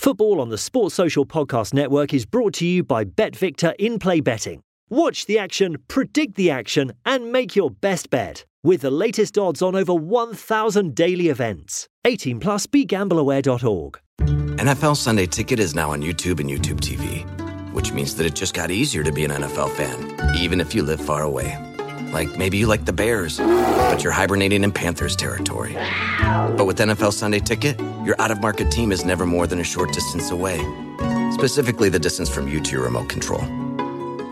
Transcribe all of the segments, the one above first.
Football on the Sports Social Podcast Network is brought to you by BetVictor in play betting. Watch the action, predict the action, and make your best bet with the latest odds on over 1,000 daily events. 18 plus begambleaware.org. NFL Sunday Ticket is now on YouTube and YouTube TV, which means that it just got easier to be an NFL fan, even if you live far away. Like maybe you like the Bears, but you're hibernating in Panthers territory. But with NFL Sunday Ticket, your out of market team is never more than a short distance away. Specifically, the distance from you to your remote control.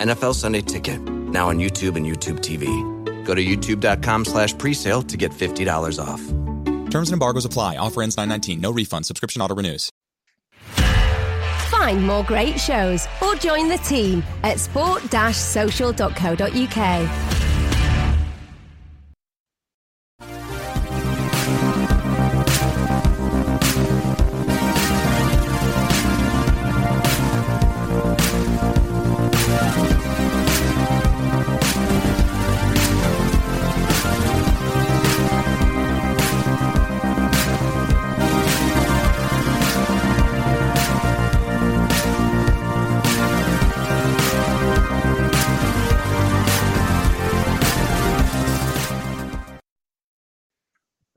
NFL Sunday Ticket, now on YouTube and YouTube TV. Go to youtube.com slash presale to get $50 off. Terms and embargoes apply. Offer ends 919. No refund. Subscription auto renews. Find more great shows or join the team at sport-social.co.uk.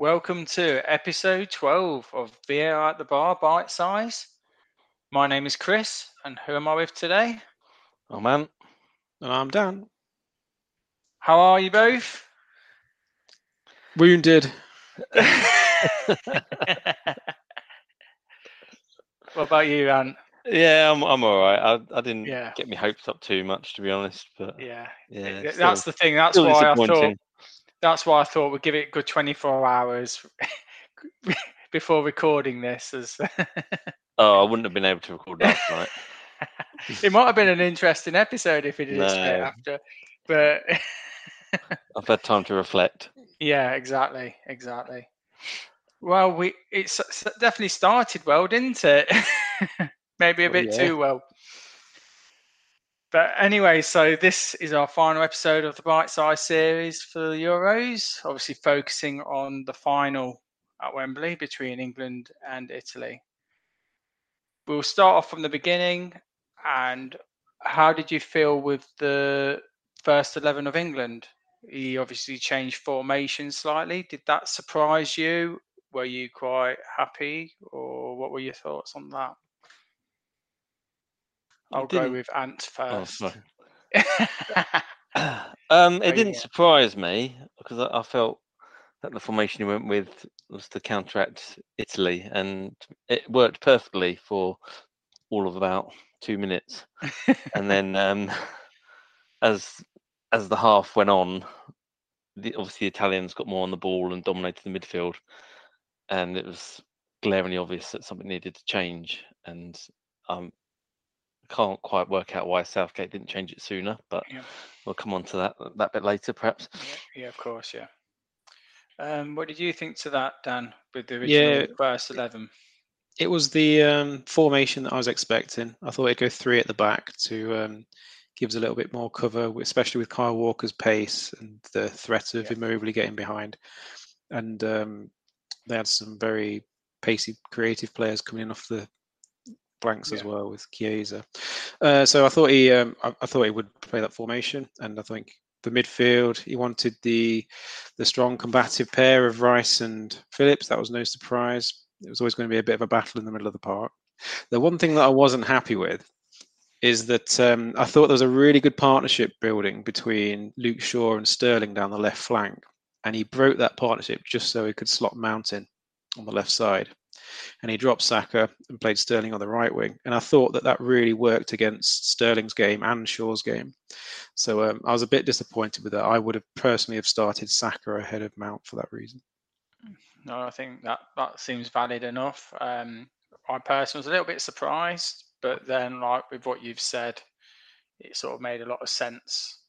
Welcome to episode 12 of VAR at the Bar Bite Size. My name is Chris, and who am I with today? Oh man, And I'm Dan. How are you both? Wounded. what about you, Ant? yeah, I'm I'm all right. I I didn't Yeah. get my hopes up too much to be honest, but Yeah, yeah, th- still- that's the thing. That's why I thought. That's why I thought we'd give it a good 24 hours before recording this. As Oh, I wouldn't have been able to record last night. it might have been an interesting episode if it it No. after, but I've had time to reflect. Yeah, exactly, exactly. Well, we it's s- definitely started well, didn't it? Maybe a Well, bit yeah. too well. But anyway, so this is our final episode of the Bite Size series for the Euros. Obviously, focusing on the final at Wembley between England and Italy. We'll start off from the beginning. And how did you feel with the first eleven of England? he obviously changed formation slightly. Did that surprise you? Were you quite happy, or what were your thoughts on that? I'll go with Ant Oh, first. sorry. um, it Oh, didn't yeah. surprise me because I, I felt that the formation he went with was to counteract Italy, and it worked perfectly for all of about two minutes. and then um, as as the half went on, the, obviously the Italians got more on the ball and dominated the midfield, and it was glaringly obvious that something needed to change. And um, can't quite work out why Southgate didn't change it sooner, but Yeah. we'll come on to that that bit later, perhaps. yeah, yeah, of course, yeah. Um, what did you think to that, Dan, with the original Yeah. first eleven? It was the um, formation that I was expecting. I thought it'd go three at the back to um, give us a little bit more cover, especially with Kyle Walker's pace and the threat of Yeah. him overly getting behind. And um, they had some very pacey, creative players coming in off the flanks as well with Chiesa. Uh, so I thought he, um, I, I thought he would play that formation, and I think the midfield he wanted the the strong combative pair of Rice and Phillips. That was no surprise. It was always going to be a bit of a battle in the middle of the park. The one thing that I wasn't happy with is that um, I thought there was a really good partnership building between Luke Shaw and Sterling down the left flank, and he broke that partnership just so he could slot Mountain on the left side, and he dropped Saka and played Sterling on the right wing. And I thought that that really worked against Sterling's game and Shaw's game. So um, I was a bit disappointed with that. I would have personally have started Saka ahead of Mount for that reason. No, I think that that seems valid enough. Um, I personally was a little bit surprised, but then, like with what you've said, it sort of made a lot of sense.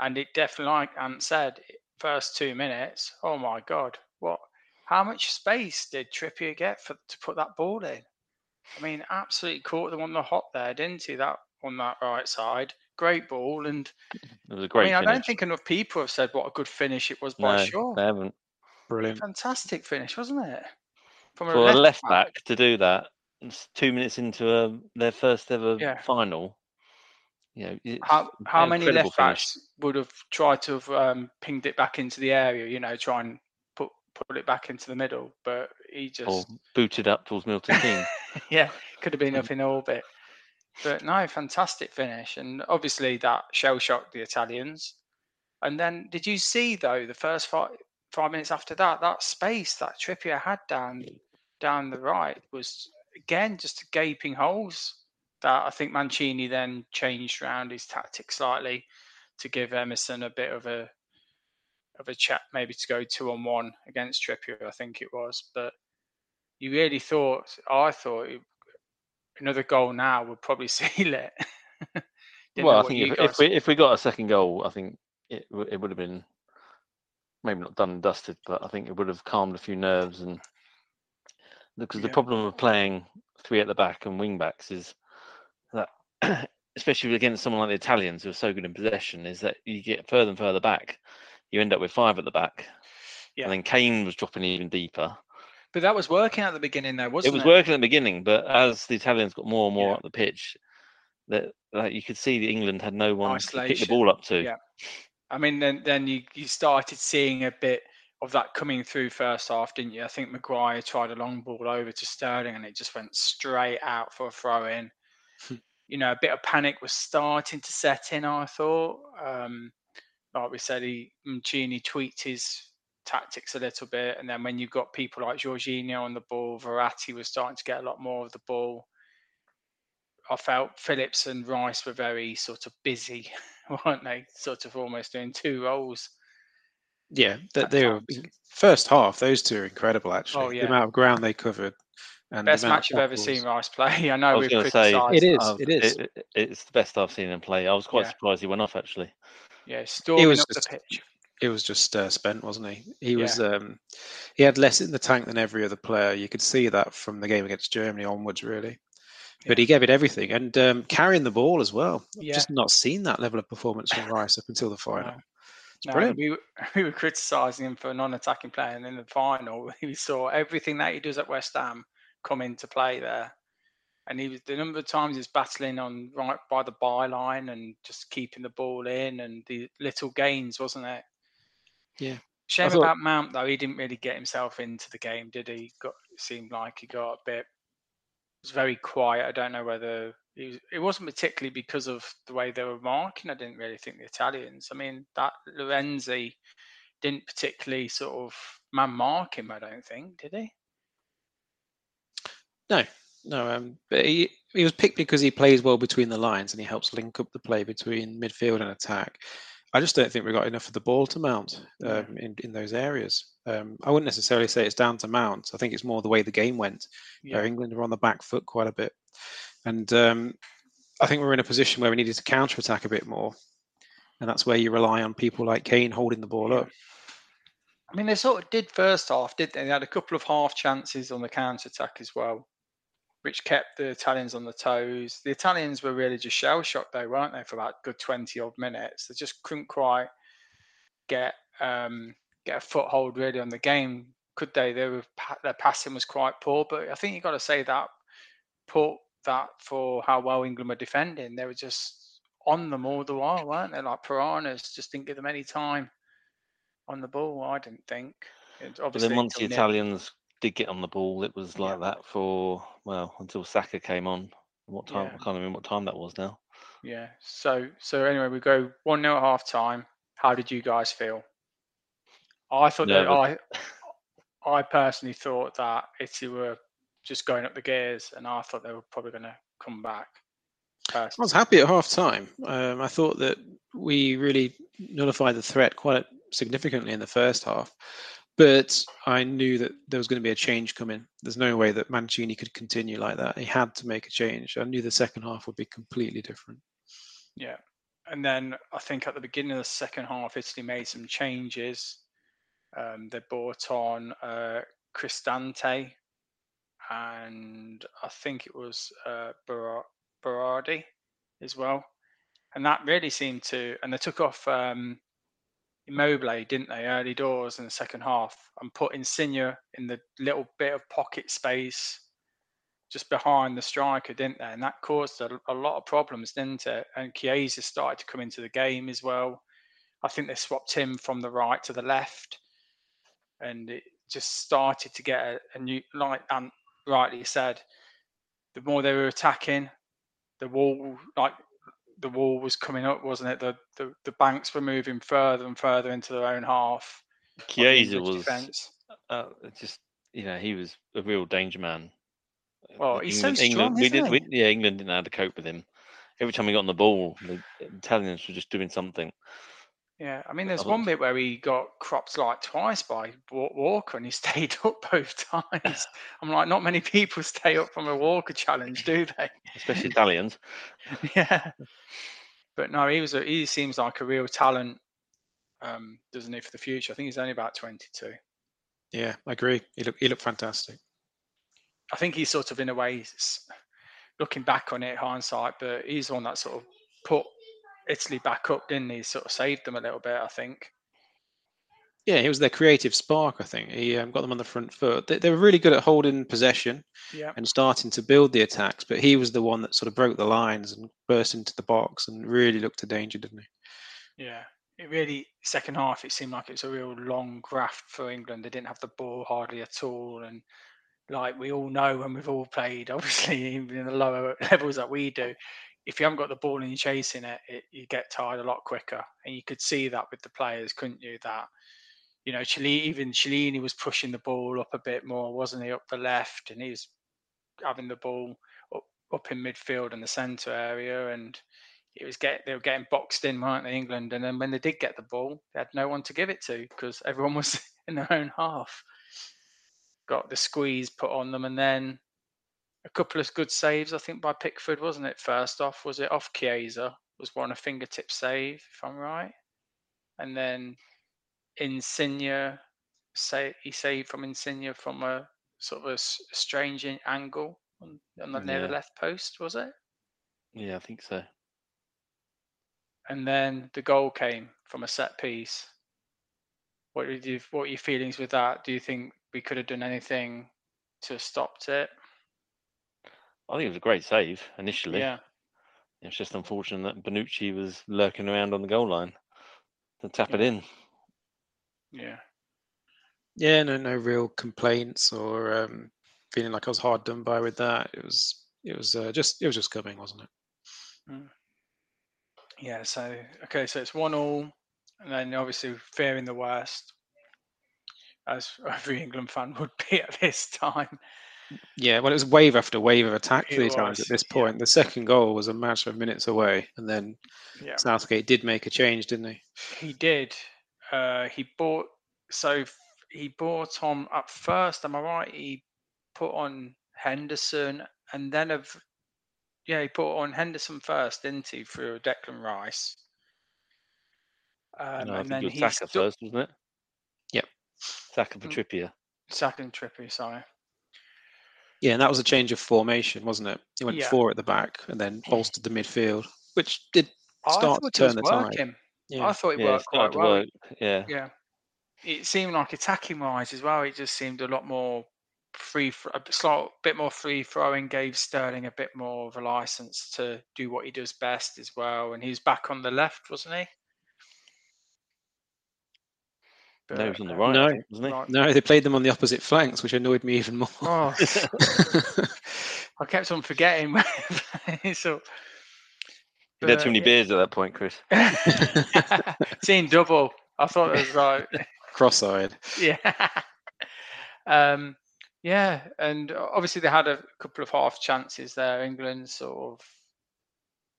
And it definitely, like Ant said, first two minutes, oh my god, what? How much space did Trippier get for to put that ball in? I mean, absolutely caught them on the hot there, didn't he? That on that right side, great ball, and It was a I great mean, I don't think enough people have said what a good finish it was by no, Shaw. they haven't. Brilliant. Fantastic finish, wasn't it? From For a left back to do that, it's two minutes into a, their first ever Yeah. final. You know, How how many left finish. backs would have tried to have um, pinged it back into the area? You know, try and put it back into the middle, but he just or booted up towards Milton Keynes. yeah, could have been up in orbit. But no, fantastic finish, and obviously that shell shocked the Italians. And then, did you see though the first five five minutes after that, that space that Trippier had down down the right was again just gaping holes. That I think Mancini then changed around his tactics slightly to give Emerson a bit of a of a chat, maybe to go two on one against Trippier. I think it was, but you really thought I thought another goal now would probably seal it. Well, I think if, guys- if we if we got a second goal, I think it it would have been maybe not done and dusted, but I think it would have calmed a few nerves and because the problem of playing three at the back and wing backs is that especially against someone like the Italians who are so good in possession is that you get further and further back, you end up with five at the back. Yeah. And then Kane was dropping even deeper. but that was working at the beginning, though, wasn't it it? was working at the beginning, but as the Italians got more and more Yeah. up the pitch, that like you could see that England had no one to kick the ball up to. yeah. I mean, then then you you started seeing a bit of that coming through first half, didn't you? I think Maguire tried a long ball over to Sterling, and it just went straight out for a throw in. you know, a bit of panic was starting to set in. I thought, um, like we said, he Mancini tweaked his tactics a little bit, and then when you've got people like Jorginho on the ball, Verratti was starting to get a lot more of the ball. I felt Phillips and Rice were very sort of busy, weren't they? Sort of almost doing two roles. Yeah, that at they were first half. Those two are incredible. Actually, Oh, yeah. the amount of ground they covered. And Best match I've ever seen Rice play. I I know was we've going say criticised. It is, I've- it is. it- it- it's the best I've seen him play. I was quite Yeah. surprised he went off actually. Yeah, storming was up just- the pitch. It was just uh, spent, wasn't he? He Yeah. was. Um, he had less in the tank than every other player. You could see that from the game against Germany onwards, really. But he gave it everything and um, carrying the ball as well. I've Yeah. Just not seen that level of performance from Rice up until the final. No. It's No, brilliant. we were, we were criticising him for a non-attacking player, and in the final, we saw everything that he does at West Ham come into play there. And he was the number of times he's battling on right by the byline and just keeping the ball in, and the little gains, wasn't it? Yeah. Shame thought- about Mount though; he didn't really get himself into the game, did he? Got seemed like he got a bit. It was very quiet. I don't know whether it was. It wasn't particularly because of the way they were marking. I didn't really think the Italians. I mean, that Lorenzi didn't particularly sort of man mark him. I don't think, did he? No, no. Um, but he he was picked because he plays well between the lines and he helps link up the play between midfield and attack. I just don't think we got enough of the ball to Mount um, in in those areas. Um, I wouldn't necessarily say it's down to Mount. I think it's more the way the game went. where England were on the back foot quite a bit, and um, I think we're in a position where we needed to counter attack a bit more, and that's where you rely on people like Kane holding the ball up. I mean, they sort of did first half, did they? They had a couple of half chances on the counter attack as well, which kept the Italians on the toes. The Italians were really just shell shocked, though, weren't they, for about a good twenty odd minutes? They just couldn't quite get um, get a foothold really on the game, could they? They were their passing was quite poor, but I think you've got to say that put that for how well England were defending. They were just on them all the while, weren't they? Like piranhas, just didn't give them any time on the ball. I didn't think. It, But then once the. Italians did get on the ball, it was like that for well until Saka came on. What time? Yeah. I can't remember what time that was now. Yeah. So so anyway, we go one 0 at half time. How did you guys feel? I thought that I I personally thought that Italy were just going up the gears, and I thought they were probably going to come back. I was happy at half time. Um, I thought that we really nullified the threat quite significantly in the first half, but I knew that there was going to be a change coming. There's no way that Mancini could continue like that. He had to make a change. I knew the second half would be completely different. Yeah. And then I think at the beginning of the second half, Italy made some changes. Um, they brought on uh, Cristante and I think it was uh, Ber- Berardi as well. And that really seemed to, and they took off um, Immobile, didn't they, early doors in the second half and put Insigne in the little bit of pocket space just behind the striker, didn't they? And that caused a, a lot of problems, didn't it? And Chiesa started to come into the game as well. I think they swapped him from the right to the left, and it just started to get a, a new, like Ant rightly said, the more they were attacking, the wall, like the wall was coming up, wasn't it? The the, the banks were moving further and further into their own half. Chiesa was uh, just you know he was a real danger man. Well, he's so England, strong, we isn't did, he? we, yeah, England didn't know how to cope with him. Every time he got on the ball, the Italians were just doing something. Yeah, I mean, there's thought- one bit where he got cropped like twice by Walker, and he stayed up both times. I'm like, not many people stay up from a Walker challenge, do they? Especially Italians. yeah. But no, he was. A, he seems like a real talent, um, doesn't he, for the future? I think he's only about 22. Yeah, I agree. He looked he looked fantastic. I think he's sort of in a way s- looking back on it, hindsight, but he's the one that sort of put Italy back up, didn't he? Sort of saved them a little bit, I think. Yeah, he was their creative spark. I think he um, got them on the front foot. They, they were really good at holding possession and starting to build the attacks, but he was the one that sort of broke the lines and burst into the box and really looked a danger, didn't he? Yeah. It really second half it seemed like it was a real long graft for England. They didn't have the ball hardly at all. And like we all know when we've all played, obviously even in the lower levels that we do, if you haven't got the ball and you're chasing it, it you get tired a lot quicker. And you could see that with the players, couldn't you? That you know, Chile, even Chiellini was pushing the ball up a bit more, wasn't he, up the left, and he was having the ball up, up in midfield in the centre area, and it was get they were getting boxed in, weren't they, England? And then when they did get the ball, they had no one to give it to because everyone was in their own half. Got the squeeze put on them, and then a couple of good saves, I think, by Pickford, wasn't it? First off, was it off Chiesa? Was one a fingertip save, if I'm right? And then Insigne, say he saved from Insigne from a sort of a strange angle on, on the near Yeah. the left post, was it? Yeah, I think so. and then the goal came from a set piece. What did you? What are your feelings with that? Do you think we could have done anything to have stopped it? I think it was a great save initially. Yeah, It's just unfortunate that Bonucci was lurking around on the goal line to tap it in. Yeah, Yeah, no, no real complaints or um, feeling like I was hard done by with that. It was, it was uh, just, it was just coming, wasn't it? yeah. So okay, so it's one all, and then obviously fearing the worst, as every England fan would be at this time. Yeah, well, it was wave after wave of attack It Italians was, at this yeah. point. The second goal was a matter of minutes away, and then Yeah, Southgate did make a change, didn't he? he did. Uh, he bought so he bought on up first. Am I right? He put on Henderson, and then of yeah, he put on Henderson first, didn't he, through Declan Rice? Um, no, I and think then it was he Saka stuck first, wasn't it? Yep. Saka for Mm. Trippier. second Trippier, sorry. Yeah, and that was a change of formation, wasn't it? He went Yeah. four at the back and then bolstered the midfield, which did start thought to turn was the tide. Working. Yeah. I thought it Yeah, it worked quite started well. work. Yeah. Yeah, it seemed like attacking wise as well. It just seemed a lot more free, a bit slight bit more free throwing. Gave Sterling a bit more of a license to do what he does best as well. And he was back on the left, wasn't he? no, he was on the right, No. Wasn't he? right. No, they played them on the opposite flanks, which annoyed me even more. Oh, I kept on forgetting. so, You had too but, many beers at that point, Chris. yeah. Seeing double. I thought it was like Cross-eyed. yeah. um, yeah, and obviously they had a couple of half chances there. England sort of,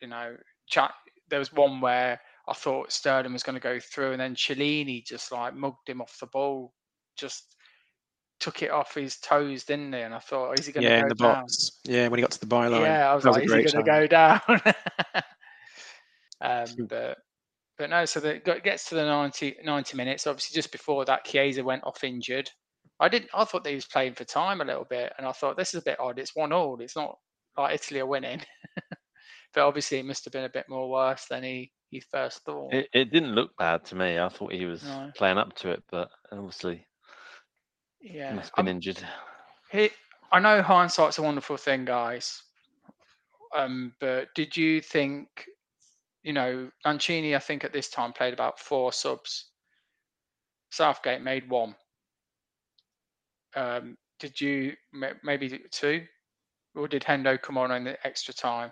you know, chat. There was one where I thought Sterling was going to go through, and then Chiellini just like mugged him off the ball, just took it off his toes, didn't he? And I thought, is he going to Yeah, go in the down? box. Yeah, when he got to the byline. Yeah, I was was like, is he going to go down? um, but but no, so the, it gets to the 90, 90 minutes. Obviously, just before that, Chiesa went off injured. I didn't. I thought that he was playing for time a little bit, and I thought this is a bit odd. It's one all. It's not like Italy are winning, but obviously it must have been a bit more worse than he he first thought. It, it didn't look bad to me. I thought he was No. playing up to it, but obviously he yeah, must have been I'm- injured. He, I know hindsight's a wonderful thing, guys. Um, but did you think, you know, Mancini? I think at this time played about four subs. Southgate made one. Um, did you maybe two, or did Hendo come on in the extra time?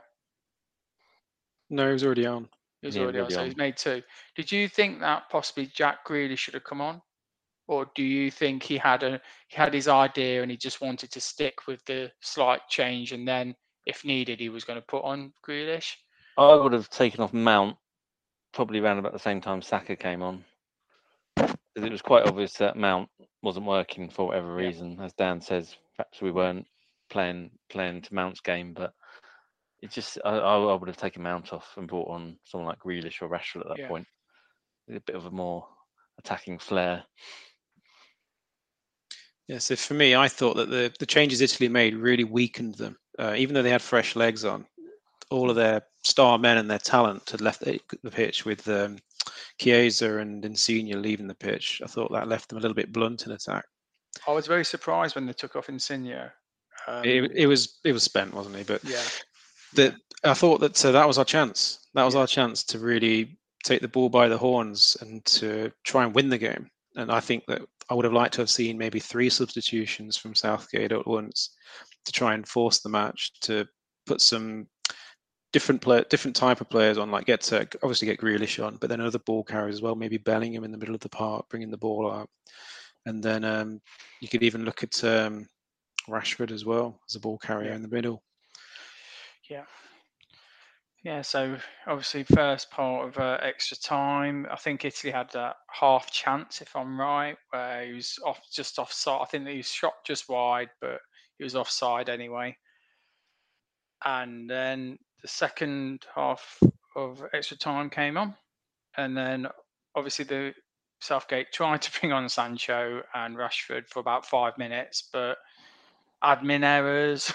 No, he was already on. He was Yeah, already on, already so on. he's made two. Did you think that possibly Jack Grealish should have come on, or do you think he had a he had his idea and he just wanted to stick with the slight change, and then if needed, he was going to put on Grealish? I would have taken off Mount probably around about the same time Saka came on. 'Cause it was quite obvious that Mount wasn't working for whatever Yeah. reason. As Dan says, perhaps we weren't playing playing to Mount's game, but it just I, I I would have taken Mount off and brought on someone like Grealish or Rashford at that Yeah. point. A bit of a more attacking flair. Yeah, so for me, I thought that the, the changes Italy made really weakened them. Uh, even though they had fresh legs on, all of their star men and their talent had left the, the pitch with um, Chiesa and Insigne leaving the pitch. I thought that left them a little bit blunt in attack. I was very surprised when they took off Insigne. Um, it, it was it was spent, wasn't he? But yeah, that I thought that uh, that was our chance. That was Yeah. our chance to really take the ball by the horns and to try and win the game. And I think that I would have liked to have seen maybe three substitutions from Southgate at once to try and force the match to put some different play, different type of players on, like get to obviously get Grealish on, but then other ball carriers as well. Maybe Bellingham in the middle of the park, bringing the ball out, and then um, you could even look at um, Rashford as well as a ball carrier Yeah. in the middle. yeah, yeah. So obviously, first part of uh, extra time, I think Italy had that half chance, if I'm right, where he was off just offside. I think that he was shot just wide, but he was offside anyway. And then the second half of extra time came on, and then obviously the Southgate tried to bring on Sancho and Rashford for about five minutes, but admin errors,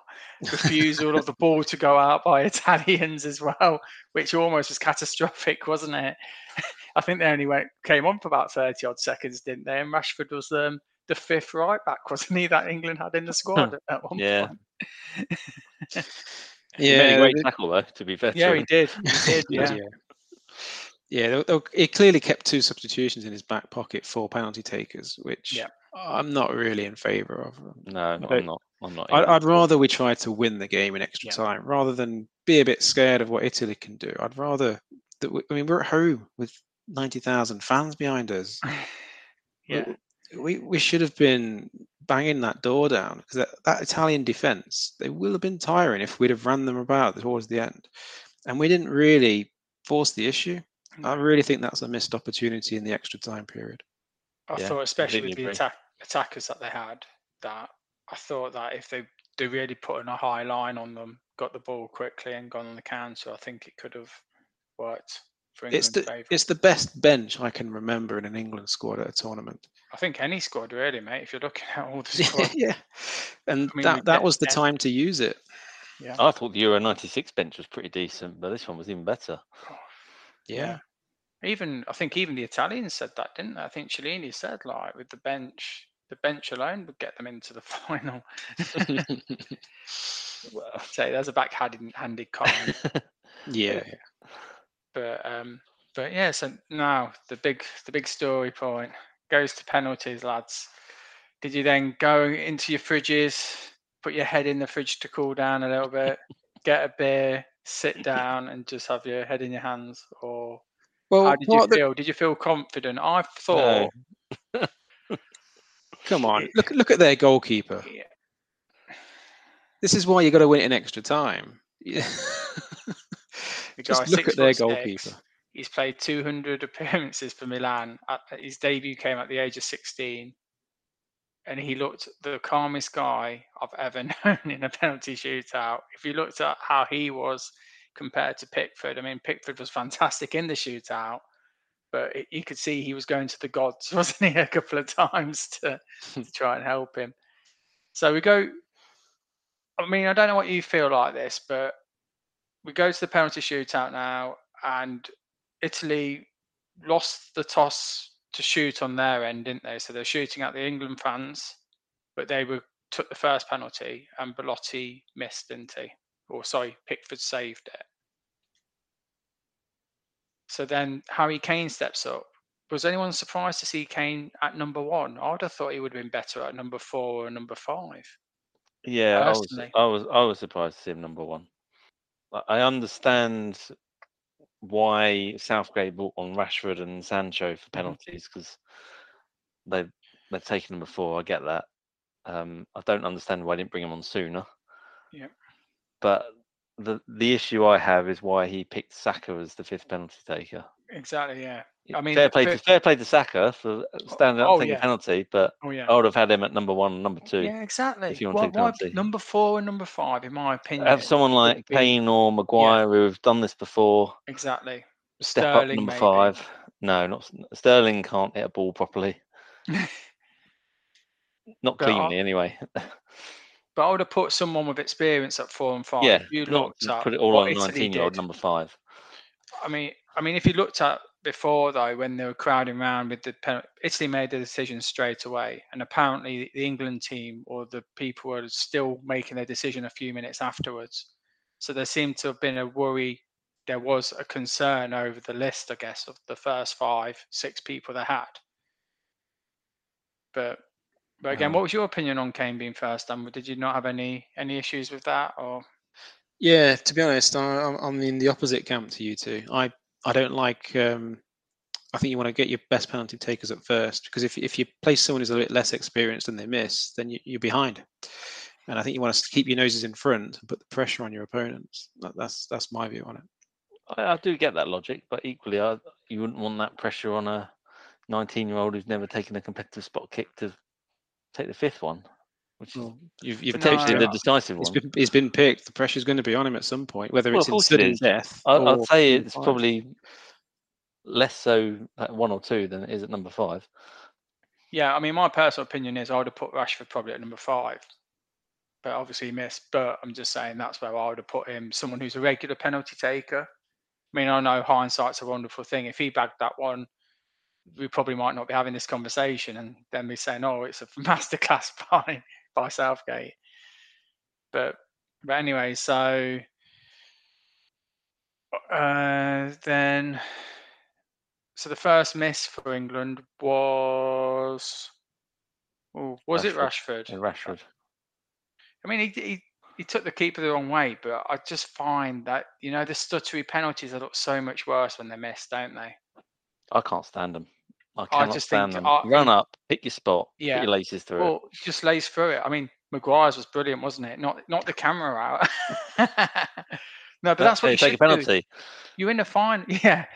refusal of the ball to go out by Italians as well, which almost was catastrophic, wasn't it? I think they only went came on for about thirty odd seconds, didn't they? And Rashford was um, the fifth right back, wasn't he? That England had in the squad at one Yeah. point. He made a Yeah, great tackle though, to be fair. Yeah, he did. He did. Yeah, Yeah. yeah. Yeah, they- they- he clearly kept two substitutions in his back pocket for penalty takers, which Yeah. I'm not really in favour of. No, I'm not. I'm not. I, either. I'd rather we try to win the game in extra Yeah. time rather than be a bit scared of what Italy can do. I'd rather that. We, I mean, we're at home with ninety thousand fans behind us. Yeah. We we should have been banging that door down because that, that Italian defence they will have been tiring if we'd have ran them about towards the end, and we didn't really force the issue. Hmm. I really think that's a missed opportunity in the extra time period. I Yeah, thought, especially with the attack, attackers that they had, that I thought that if they they really put in a high line on them, got the ball quickly and gone on the counter, I think it could have worked for It's the favour. it's the best bench I can remember in an England squad at a tournament. I think any squad really, mate. If you're looking at all the squad, yeah, and I mean, that that was the time to use it. yeah, I thought the Euro '96 bench was pretty decent, but this one was even better. Yeah, Even I think even the Italians said that, didn't they? I think Chiellini said like with the bench, the bench alone would get them into the final. well, I'd say there's a backhanded handed comment. yeah. But um, but yeah. So now the big the big story point goes to penalties, lads. Did you then go into your fridges, put your head in the fridge to cool down a little bit, get a beer, sit down, and just have your head in your hands, or Well, how did you what the- feel? Did you feel confident? I thought. come on, look look at their goalkeeper. Yeah, This is why you got to win it in extra time. Yeah. the Just guy, look at their goalkeeper. six, He's played 200 appearances for Milan. His debut came at the age of 16. And he looked the calmest guy I've ever known in a penalty shootout. If you looked at how he was compared to Pickford, I mean, Pickford was fantastic in the shootout, but it, you could see he was going to the gods, wasn't he, a couple of times to, to try and help him. So we go. I mean, I don't know what you feel like this, but we go to the penalty shootout now, and Italy lost the toss to shoot on their end, didn't they? So they're shooting at the England fans, but they were took the first penalty and Belotti missed, didn't he? Or sorry, Pickford saved it. So then Harry Kane steps up. Was anyone surprised to see Kane at number one? I would have thought he would have been better at number four or number five. Yeah, I was, I was I was surprised to see him number one. I- I understand why Southgate brought on Rashford and Sancho for penalties because they've they've taken them before. I get that. Um, I don't understand why he didn't bring him on sooner. Yep. But the the issue I have is why he picked Saka as the fifth penalty taker. Exactly, yeah. I mean, fair the play to fair play to Saka for standing up oh, taking yeah. a penalty, but Oh yeah. I would have had him at number one number two. Yeah, exactly. if you want to take why penalty. number four and number five, in my opinion. have someone like be- Kane or Maguire who have done this before Exactly. step Sterling, up number maybe. five. No, not Sterling can't hit a ball properly. Not But I- cleanly, anyway. But I would have put someone with experience at four and five. yeah, If you not looked at put it all on nineteen-year-old number five. I mean, I mean, if you looked at before though, when they were crowding around with the pen- Italy made the decision straight away, and apparently the England team or the people were still making their decision a few minutes afterwards. So there seemed to have been a worry. There was a concern over the list, I guess, of the first five, six people they had. But, but again, Uh, what was your opinion on Kane being first? And did you not have any any issues with that, or Yeah, to be honest, I, I'm- I'm in the opposite camp to you two. I I don't like. Um, I think you want to get your best penalty takers at first because if if you place someone who's a bit less experienced and they miss, then you, you're behind. And I think you want to keep your noses in front and put the pressure on your opponents. That, that's that's my view on it. I, I do get that logic, but equally, I, you wouldn't want that pressure on a nineteen-year-old who's never taken a competitive spot kick to take the fifth one, which is Well, you've you've potentially No, the I- decisive He's one. been, he's been picked. The pressure's going to be on him at some point, whether Well, it's in course it death. I, I'd or say it's five. probably less so at one or two than it is at number five. Yeah, I mean, my personal opinion is I would have put Rashford probably at number five, but obviously he missed. But I'm just saying that's where I would have put him, someone who's a regular penalty taker. I mean, I know hindsight's a wonderful thing. If he bagged that one, we probably might not be having this conversation and then be saying, "Oh, it's a masterclass by by Southgate." But but anyway, so uh, then so the first miss for England was oh, was it Rashford. Rashford? Yeah, Rashford. I mean, he, he he took the keeper the wrong way, but I just find that you know the stuttery penalties look so much worse when they're missed, don't they? I can't stand them. I I just stand think- them. I- Run up, pick your spot, Yeah. put your laces through. Well, just lays through it. I mean, Maguire's was brilliant, wasn't it? Not not the camera out. no, but that's what you take a penalty. do. You're in the final. Yeah,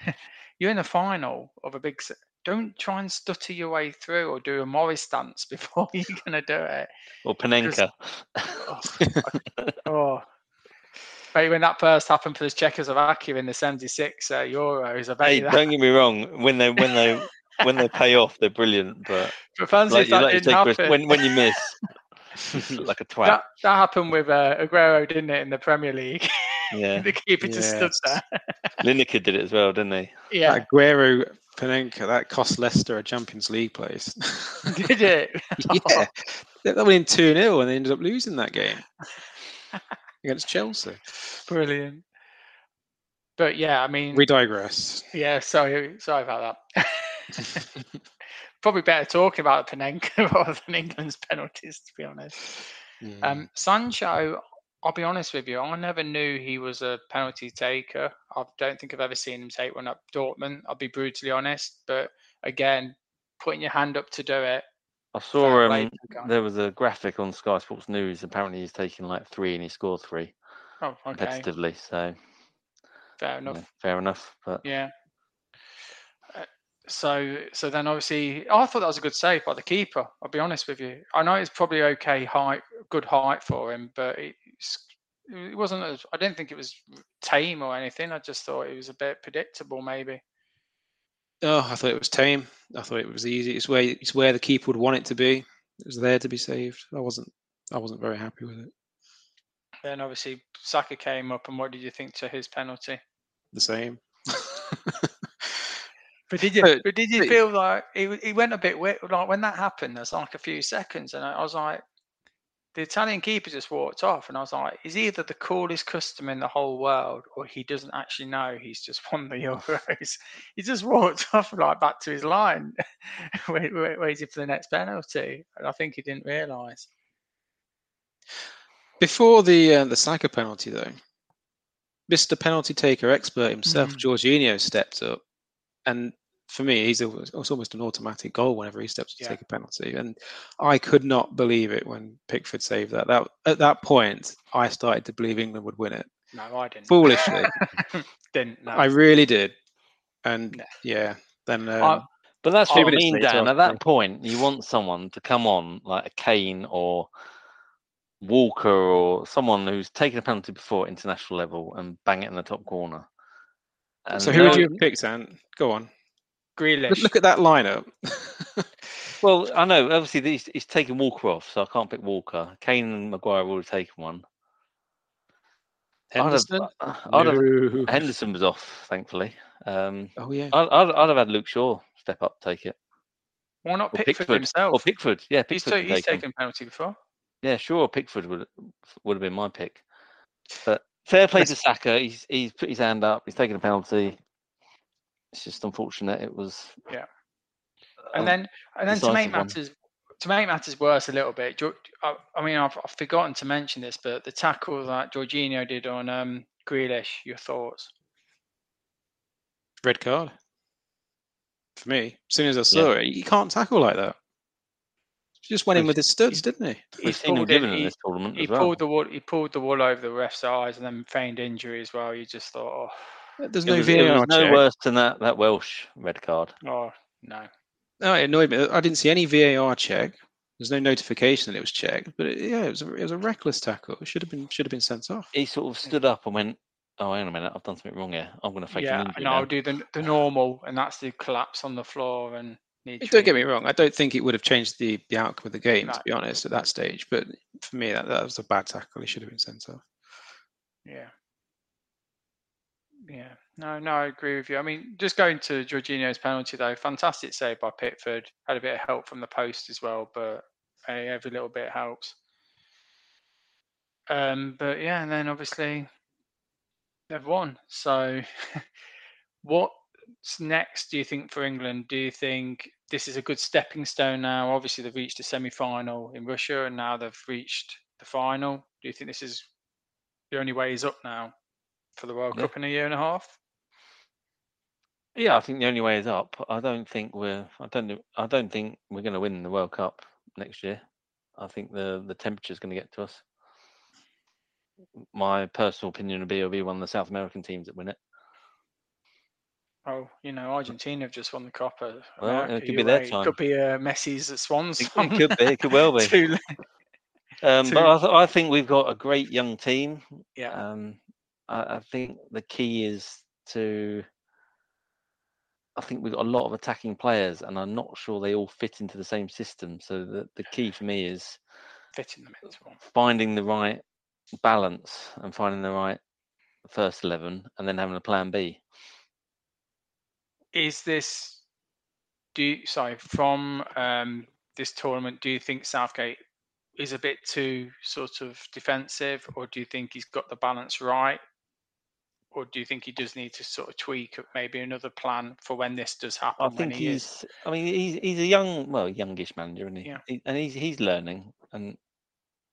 you're in the final of a big. Don't try and stutter your way through or do a Morris dance before you're gonna do it. Or Panenka. Oh, but when that first happened for the Czechoslovakia in the '76 uh, Euros, I bet hey, that. don't get me wrong. When they when they when they pay off, they're brilliant. But But fancy like if that like didn't say, Chris, happen. when when you miss, like a twat. that, that happened with uh, Aguero, didn't it, in the Premier League? yeah, the keeper just stood there. Lineker did it as well, didn't he? Yeah, That Aguero Panenka that cost Leicester a Champions League place. did it? yeah, that went in two 0 and they ended up losing that game against Chelsea. Brilliant. But yeah, I mean, We digress. yeah. Sorry, sorry about that. Probably better talking about Panenka rather than England's penalties, to be honest. Mm. Um, Sancho, I'll be honest with you, I never knew he was a penalty taker. I don't think I've ever seen him take one up Dortmund. I'll be brutally honest, but again, putting your hand up to do it. I saw um, to the guy. there was a graphic on Sky Sports News. Apparently, he's taken like three and he scored three Oh, okay, competitively. So fair yeah, enough. fair enough. But Yeah. So, so then obviously, I thought that was a good save by the keeper. I'll be honest with you. I know it's probably okay height, good height for him, but it's, it wasn't. As, I didn't think it was tame or anything. I just thought it was a bit predictable, maybe. Oh, I thought it was tame. I thought it was easy. It's where it's where the keeper would want it to be. It was there to be saved. I wasn't. I wasn't very happy with it. Then obviously Saka came up, and what did you think to his penalty? The same. But did you? But- But did you but- feel like he he went a bit weird? Like when that happened, there's like a few seconds, and I, I was like, the Italian keeper just walked off, and I was like, he's either the coolest customer in the whole world, or he doesn't actually know he's just won the Euros. he just walked off like back to his line, waiting for the next penalty, and I think he didn't realise. Before the uh, the Saka penalty, though, Mr. Penalty Taker expert himself, Mm. Jorginho, stepped up, and for me, he's a, it's almost an automatic goal whenever he steps to Yeah. take a penalty, and I could not believe it when Pickford saved that. That at that point, I started to believe England would win it. No, I didn't. Foolishly. didn't. No. I really did, and No. yeah, then um, I- But that's Two what I mean, later, Dan. I At that point, you want someone to come on like a Kane or Walker or someone who's taken a penalty before at international level and bang it in the top corner. And so who would you have picked, Ant? Go on. Grealish. Look, look at that lineup. Well, I know. Obviously, he's, he's taken Walker off, so I can't pick Walker. Kane and Maguire would have taken one. Henderson. I'd have, I'd have, No. Henderson was off, thankfully. Um, Oh yeah. I'd, I'd, I'd have had Luke Shaw step up, take it. Why not Or Pickford, Or? Pickford, yeah, he's Pickford. ta- could he's taken penalty before. Yeah, sure. Pickford would would have been my pick. But fair play to Saka. He's he's put his hand up. He's taken a penalty. It's just unfortunate. It was. Yeah. And um, then, and then to make decisive one. matters to make matters worse a little bit, Jo- I, I mean, I've, I've forgotten to mention this, but the tackle that Jorginho did on um, Grealish, your thoughts? Red card. For me, as soon as I saw it, you can't tackle like that. He just went in with his studs, didn't he? He's we've seen him pulled, it, given in he, this tournament he as well. pulled the wool. He pulled the wool over the ref's eyes and then feigned injury as well. You just thought, oh, uh, There's no was, VAR was no check. worse than that that Welsh red card. oh, oh no. No, it annoyed me. I didn't see any VAR check. There's no notification that it was checked. But it, yeah, it was a, it was a reckless tackle. It should have been should have been sent off. He sort of stood up and went, "Oh, hang on a minute, I've done something wrong here. I'm going to fake an Yeah, and now." I'll do the the normal, and that's the collapse on the floor and need. Don't get me wrong. I don't think it would have changed the, the outcome of the game, No. to be honest, at that stage. But for me, that, that was a bad tackle. He should have been sent off. Yeah. Yeah. No, no, I agree with you. I mean, just going to Jorginho's penalty though, fantastic save by Pickford. Had a bit of help from the post as well, but hey, every little bit helps. Um, but yeah, and then obviously they've won. So what's next do you think for England? Do you think this is a good stepping stone now? Obviously they've reached the semi final in Russia and now they've reached the final. Do you think this is the only way is up now for the World Yeah. Cup in a year and a half? Yeah, I think the only way is up. I don't think we're. I don't. I don't think we're going to win the World Cup next year. I think the the temperature is going to get to us. My personal opinion would be it'll be one of the South American teams that win it. Oh, you know, Argentina have just won the Copa. Well, it could be their right. time. Could be uh, Messi's Swans. It, it could be. It could well be. Too. Um, too- but I, th- I think we've got a great young team. Yeah. Um, I, I think the key is to. I think we've got a lot of attacking players, and I'm not sure they all fit into the same system. So the, the key for me is Fit in the middle. finding the right balance and finding the right first 11 and then having a plan B. Is this do you, sorry from um, this tournament? Do you think Southgate is a bit too sort of defensive, or do you think he's got the balance right, or do you think he does need to sort of tweak maybe another plan for when this does happen? I when think he is? he's, I mean, he's, he's a young, well, youngish manager, isn't he? Yeah. He- And he's, he's learning and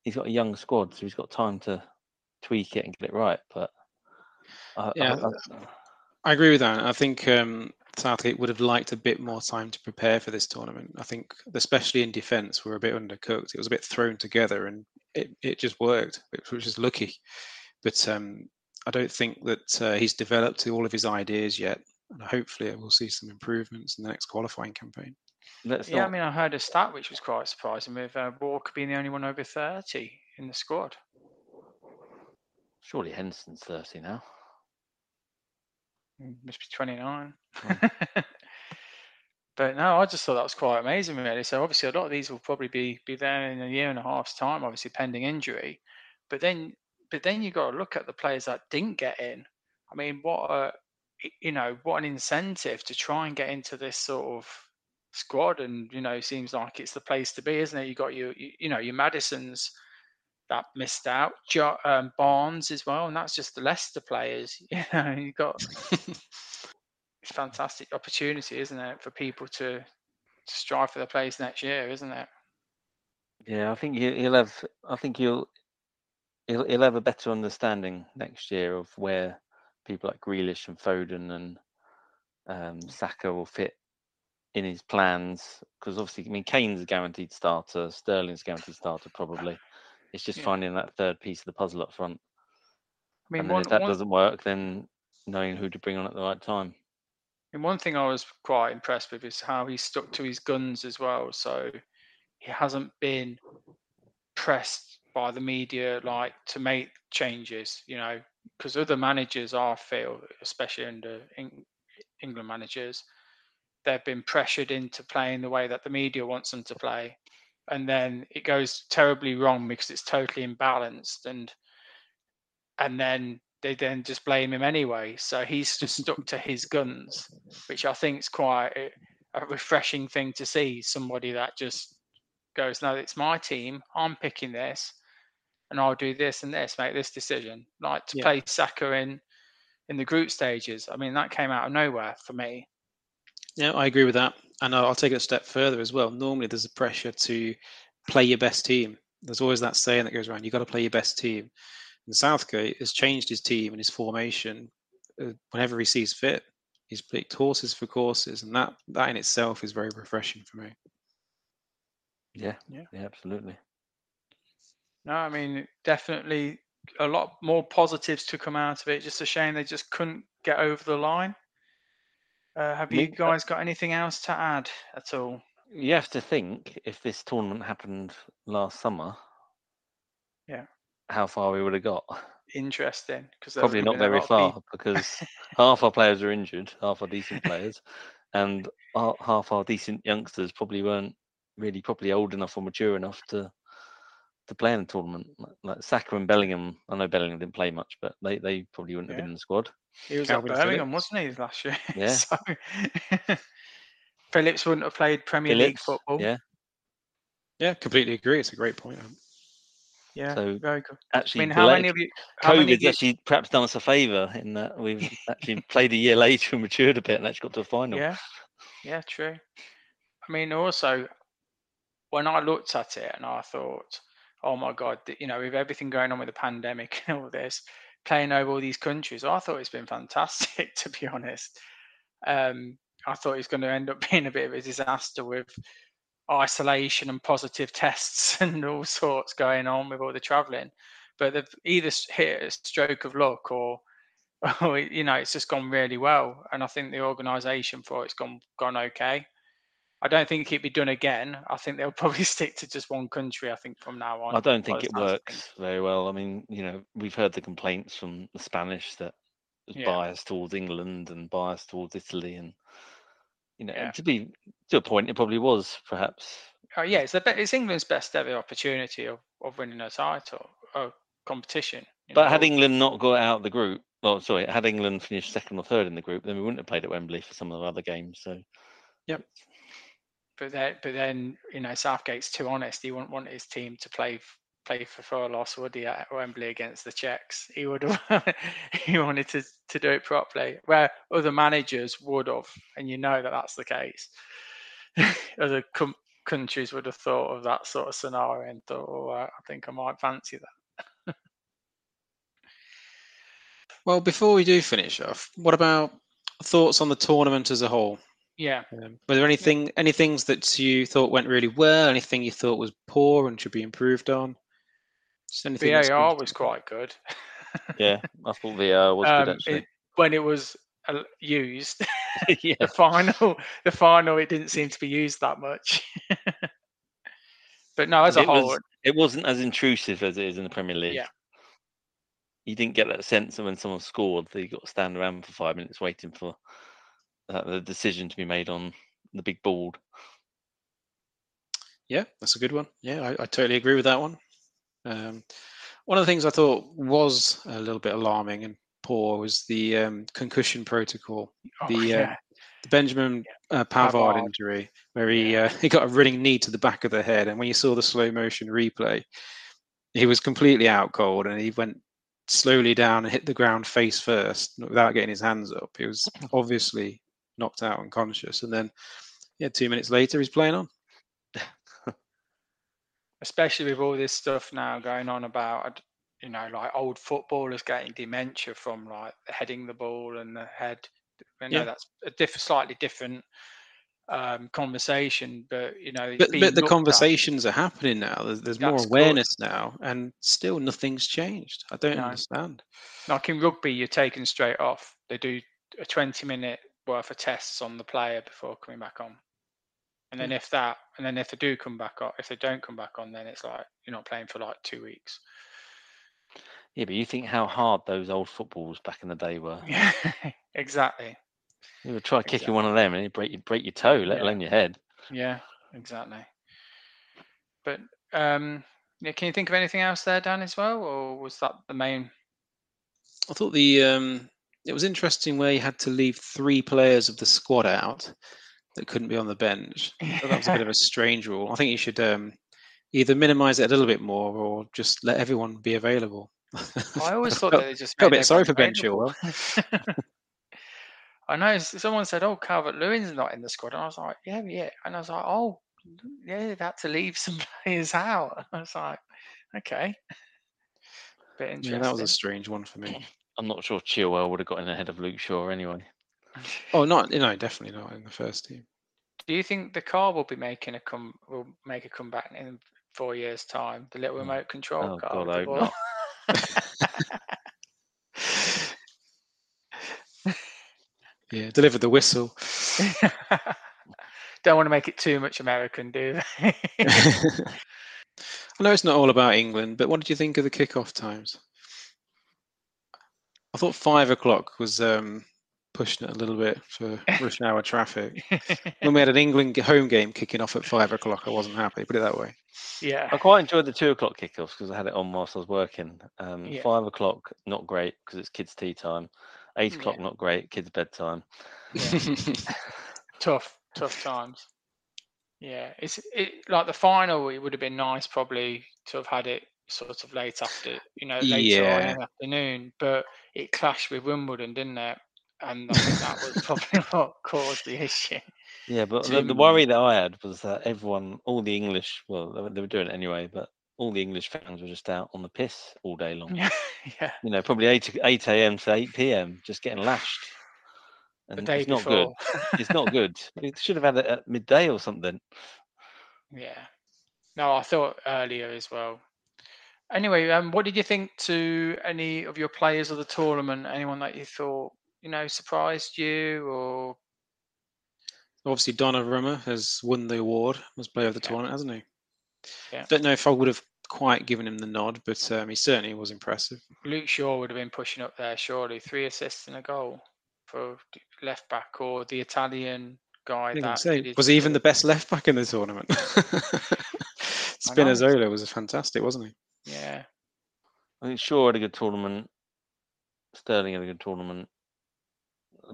he's got a young squad, so he's got time to tweak it and get it right. But I, Yeah, I, I, I agree with that. I think um, Southgate would have liked a bit more time to prepare for this tournament. I think, especially in defence, we're a bit undercooked. It was a bit thrown together, and it, it just worked, which which is lucky. But um, I don't think that uh, he's developed all of his ideas yet. And hopefully, we'll see some improvements in the next qualifying campaign. let's Yeah, I mean, I heard a stat which was quite surprising with uh, Walker being the only one over 30 in the squad. surely Henderson's 30 now. Mm, Must be 29. Mm. but no, I just thought that was quite amazing, really. So obviously, a lot of these will probably be be there in a year and a half's time, obviously pending injury. But then, but then you got to look at the players that didn't get in. I mean, what a you know, what an incentive to try and get into this sort of squad, and you know, seems like it's the place to be, isn't it? You got your, you, you know, your Madisons that missed out. Jo- um, Barnes as well, and that's just the Leicester players. You know, you got fantastic opportunity, isn't it, for people to, to strive for the place next year, isn't it? Yeah, I think he- he'll have. I think he'll he'll he'll have a better understanding next year of where people like Grealish and Foden and um, Saka will fit in his plans. Because obviously, I mean, Kane's a guaranteed starter, Sterling's a guaranteed starter, probably. It's just Yeah. finding that third piece of the puzzle up front. I mean, and then one, if that one, doesn't work, then knowing who to bring on at the right time. And one thing I was quite impressed with is how he stuck to his guns as well. So he hasn't been pressed by the media like to make changes, you know, because other managers I feel, especially under Eng- England managers, they've been pressured into playing the way that the media wants them to play. And then it goes terribly wrong because it's totally imbalanced and and then they then just blame him anyway. So he's just stuck to his guns, which I think is quite a, a refreshing thing to see. Somebody that just goes, "No, it's my team. I'm picking this, and I'll do this and this, make this decision." Like to Yeah. play Saka in in the group stages. I mean, that came out of nowhere for me. Yeah, I agree with that. And I'll I'll take it a step further as well. Normally, there's a pressure to play your best team. There's always that saying that goes around you've got to play your best team. And Southgate has changed his team and his formation uh, whenever he sees fit. He's picked horses for courses, and that, that in itself is very refreshing for me. Yeah, Yeah. yeah, absolutely. No, I mean, definitely a lot more positives to come out of it. Just a shame they just couldn't get over the line. Uh, have you uh, guys got anything else to add at all? You have to think if this tournament happened last summer, Yeah. how far we would have got. Interesting, because Probably not very far because half our players are injured, half our decent players, and half our decent youngsters probably weren't really properly old enough or mature enough to to play in the tournament. Like, like Saka and Bellingham, I know Bellingham didn't play much, but they, they probably wouldn't have been in the squad. He was Kalvin at Birmingham, Phillips. wasn't he, last year? Yeah. so Phillips wouldn't have played Premier League football. yeah. Yeah, completely agree. It's a great point. yeah, So, very good. Actually, I mean, how many of you? How many of COVID's you actually perhaps done us a favour in that we've actually played a year later and matured a bit and actually got to a final. Yeah, yeah, true. I mean, also, when I looked at it and I thought, oh my God, you know, with everything going on with the pandemic and all this, playing over all these countries, I thought it's been fantastic, to be honest. Um, I thought it's going to end up being a bit of a disaster with isolation and positive tests and all sorts going on with all the traveling. But they've either hit a stroke of luck or it- you know, it's just gone really well, and I think the organisation for it's gone gone okay. I don't think it'd be done again. I think they'll probably stick to just one country. I think from now on. I don't think it works very well. I mean, you know, we've heard the complaints from the Spanish that was Yeah. biased towards England and biased towards Italy, and you know, Yeah. to be to a point, it probably was perhaps. Oh yeah, it's the be- it's England's best ever opportunity of, of winning a title, a competition. But had. England not got out of the group, well, sorry, had England finished second or third in the group, then we wouldn't have played at Wembley for some of the other games. So but then, but then you know Southgate's too honest. He wouldn't want his team to play play for four loss, would he, at Wembley against the Czechs? He would have. he wanted to to do it properly, where other managers would have, and you know that that's the case. other com- countries would have thought of that sort of scenario and thought, "Oh, I I think I might fancy that." Well, before we do finish off, what about thoughts on the tournament as a whole? Yeah. Um, were there anything, any things that you thought went really well? Anything you thought was poor and should be improved on? Just anything that VAR was quite good. yeah, I thought VR was good Um, actually. it- when it was uh, used. yeah, the final, the final, it didn't seem to be used that much. but no, as a it whole, was. It wasn't as intrusive as it is in the Premier League. Yeah. You didn't get that sense of when someone scored that you got to stand around for five minutes waiting for uh, the decision to be made on the big board. Yeah, that's a good one. Yeah, I, I totally agree with that one. Um, one of the things I thought was a little bit alarming and poor was the um, concussion protocol, oh, the, uh, yeah, the Benjamin uh, Pavard, Pavard. injury, where he uh, he got a running knee to the back of the head, and when you saw the slow motion replay, he was completely out cold, and he went slowly down and hit the ground face first without getting his hands up. He was obviously knocked out unconscious, and then yeah, two minutes later he's playing on. Especially with all this stuff now going on about you know like old footballers getting dementia from like heading the ball and the head. I know Yeah. that's a diff- slightly different um, conversation, but you know, But, but the looked at. conversations are happening now. There's, there's more That's good. awareness now, and still nothing's changed. I don't No. understand. Like in rugby, you're taken straight off. They do a 20 minute worth of tests on the player before coming back on. And then if that, and then if they do come back on, if they don't come back on, then it's like you're not playing for like two weeks. Yeah, but you think how hard those old footballs back in the day were. Yeah, exactly. You would try kicking Exactly. one of them and you break you break your toe, let Yeah. alone your head. Yeah, exactly. But um, yeah, can you think of anything else there, Dan, as well, or was that the main? I thought the um, it was interesting where you had to leave three players of the squad out that couldn't be on the bench. Thought that was a bit of a strange rule. I think you should um, either minimise it a little bit more or just let everyone be available. I always thought they just felt a bit sorry for Ben available. I know someone said, "Oh, Calvert Lewin's not in the squad," and I was like, "Yeah, yeah," and I was like, "Oh, yeah, they've had to leave some players out." I was like, "Okay." Bit interesting. yeah, that was a strange one for me. I'm not sure Chilwell would have got in ahead of Luke Shaw anyway. Oh, not you know, definitely not in the first team. Do you think the car will be making a come will make a comeback in four years' time? The little Oh. remote control Oh, car. God, with I the hope ball? Yeah, delivered the whistle. Don't want to make it too much American, do they? I know it's not all about England, but what did you think of the kickoff times? I thought five o'clock was um, pushing it a little bit for rush hour traffic. When we had an England home game kicking off at five o'clock, I wasn't happy. Put it that way. yeah. I quite enjoyed the two o'clock kickoffs because I had it on whilst I was working. Um, Yeah. Five o'clock, not great because it's kids' tea time. Eight Yeah. o'clock, not great, kids' bedtime. tough, tough times. Yeah, it's it like the final. It would have been nice probably to have had it sort of late after, you know, later on in the afternoon. But it clashed with Wimbledon, didn't it? And I think that was probably what caused the issue. Yeah, but the, the worry that I had was that everyone, all the English, well, they were, they were doing it anyway, but all the English fans were just out on the piss all day long. Yeah, yeah. You know, probably eight eight a.m. to eight p.m. just getting lashed. The And day it's not good. It's not good. It should have had it at midday or something. Yeah. No, I thought earlier as well. Anyway, um, what did you think to any of your players of the tournament? Anyone that you thought, you know, surprised you or Obviously, Donna Donnarumma has won the award as player of the Yeah. tournament, hasn't he? Yeah. Don't know if I would have quite given him the nod, but um, he certainly was impressive. Luke Shaw would have been pushing up there, surely. Three assists and a goal for left back or the Italian guy that did was he even the best left back in the tournament? Spinazzola was fantastic, wasn't he? Yeah. I think Shaw had a good tournament. Sterling had a good tournament.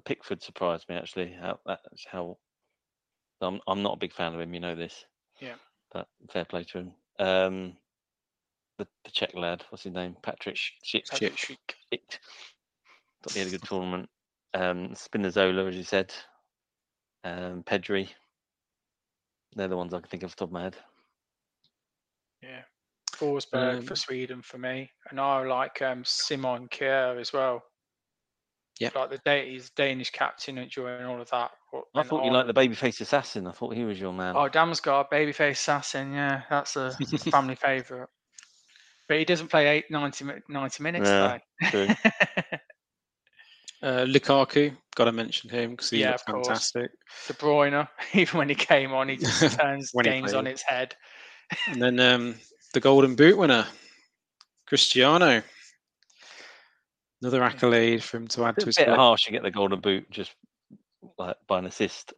Pickford surprised me actually. How that's how. I'm I'm not a big fan of him. You know this. Yeah. But fair play to him. Um, the the Czech lad, what's his name? Patrick Schick. Patrick Schick. Schick. Thought he had a good tournament. Um, Spinazzola, as you said. Um, Pedri. They're the ones I can think of off the top of my head. Yeah. Forsberg Um, for Sweden for me. And I like um, Simon Kjær as well. Yeah. Like the day he's Danish captain and during all of that. I thought you on. liked the babyface assassin. I thought he was your man. Oh, Damsgaard, babyface assassin. Yeah, that's a family favourite. But he doesn't play eight, 90, 90 minutes Yeah, though. Uh, Lukaku, got to mention him because he Yeah, looked fantastic. De Bruyne, even when he came on, he just turns When he games on its head. And then um, the Golden Boot winner, Cristiano. Another accolade for him to add It's to a his bit collection. harsh to get the golden boot just like by an assist.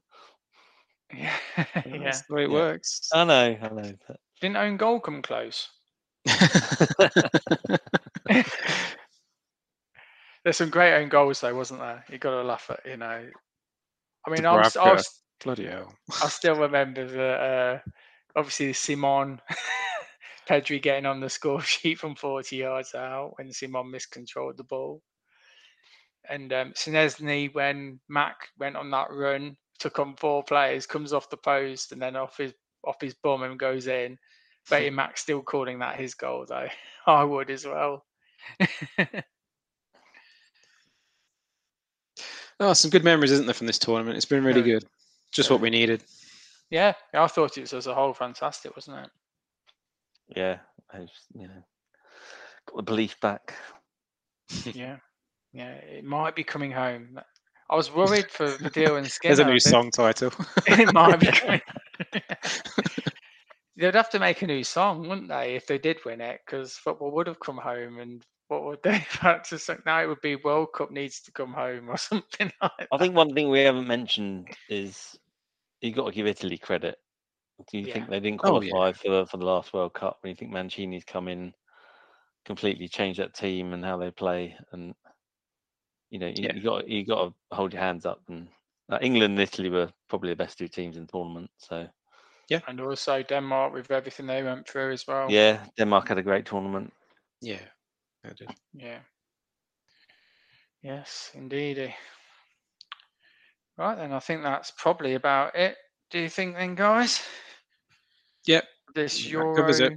Yeah, yeah. That's the way it Yeah. works. I know, I know. but- Didn't own goal come close. There's some great own goals though, wasn't there? You got to laugh at, you know. I mean, I was, I Dubravka. was Bloody hell. I still remember the uh, obviously Simon Pedri getting on the score sheet from 40 yards out when Simon miscontrolled the ball. And um, Szczesny, when Mak went on that run, took on four players, comes off the post and then off his off his bum and goes in. Betty Mak still calling that his goal though. I would as well. oh, some good memories, isn't there, from this tournament? It's been really good. Just what we needed. yeah, I thought it was as a whole fantastic, wasn't it? Yeah, I just, you know, got the belief back. yeah, yeah. It might be coming home. I was worried for Baddiel and Skinner. There's a new song title. it might be coming. They'd have to make a new song, wouldn't they, if they did win it? Because football would have come home, and what would they have to say? Now it would be World Cup needs to come home or something like that. I think one thing we haven't mentioned is you got to give Italy credit. Do you Yeah. think they didn't Oh, yeah. qualify for the, for the last World Cup? When you think Mancini's come in, completely changed that team and how they play, and you know you, Yeah. you got you got to hold your hands up. And uh, England and Italy were probably the best two teams in the tournament. So yeah, And also Denmark with everything they went through as well. yeah, Denmark had a great tournament. yeah. I did. Yeah. Yes, indeedy. Right then, I think that's probably about it. Do you think then, guys? Yep. This That Euro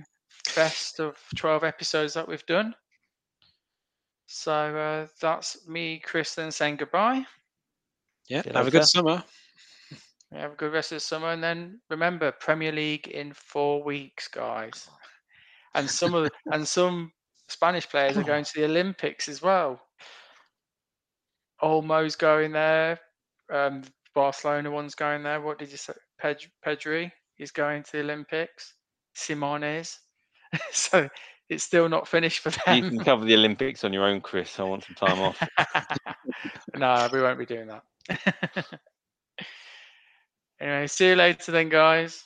best of 12 episodes that we've done. So uh, that's me, Chris, then saying goodbye. Yeah. See you Have a good summer. Yeah, Have a good rest of the summer. And then remember, Premier League in four weeks, guys. And some of and some Spanish players are going to the Olympics as well. Olmo's going there. Um, Barcelona one's going there. What did you say? Ped- Pedri is going to the Olympics. Simon is. so it's still not finished for them. You can cover the Olympics on your own, Chris. I want some time off. no, we won't be doing that. anyway, see you later then, guys.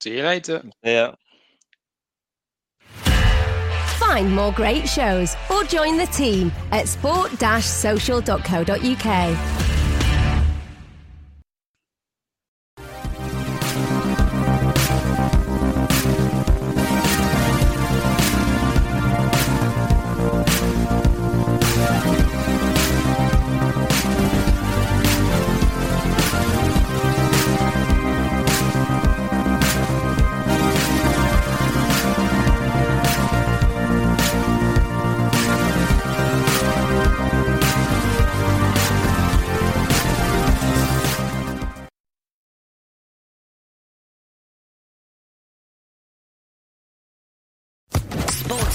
See you later. Yeah. Find more great shows or join the team at sport-social.co.uk.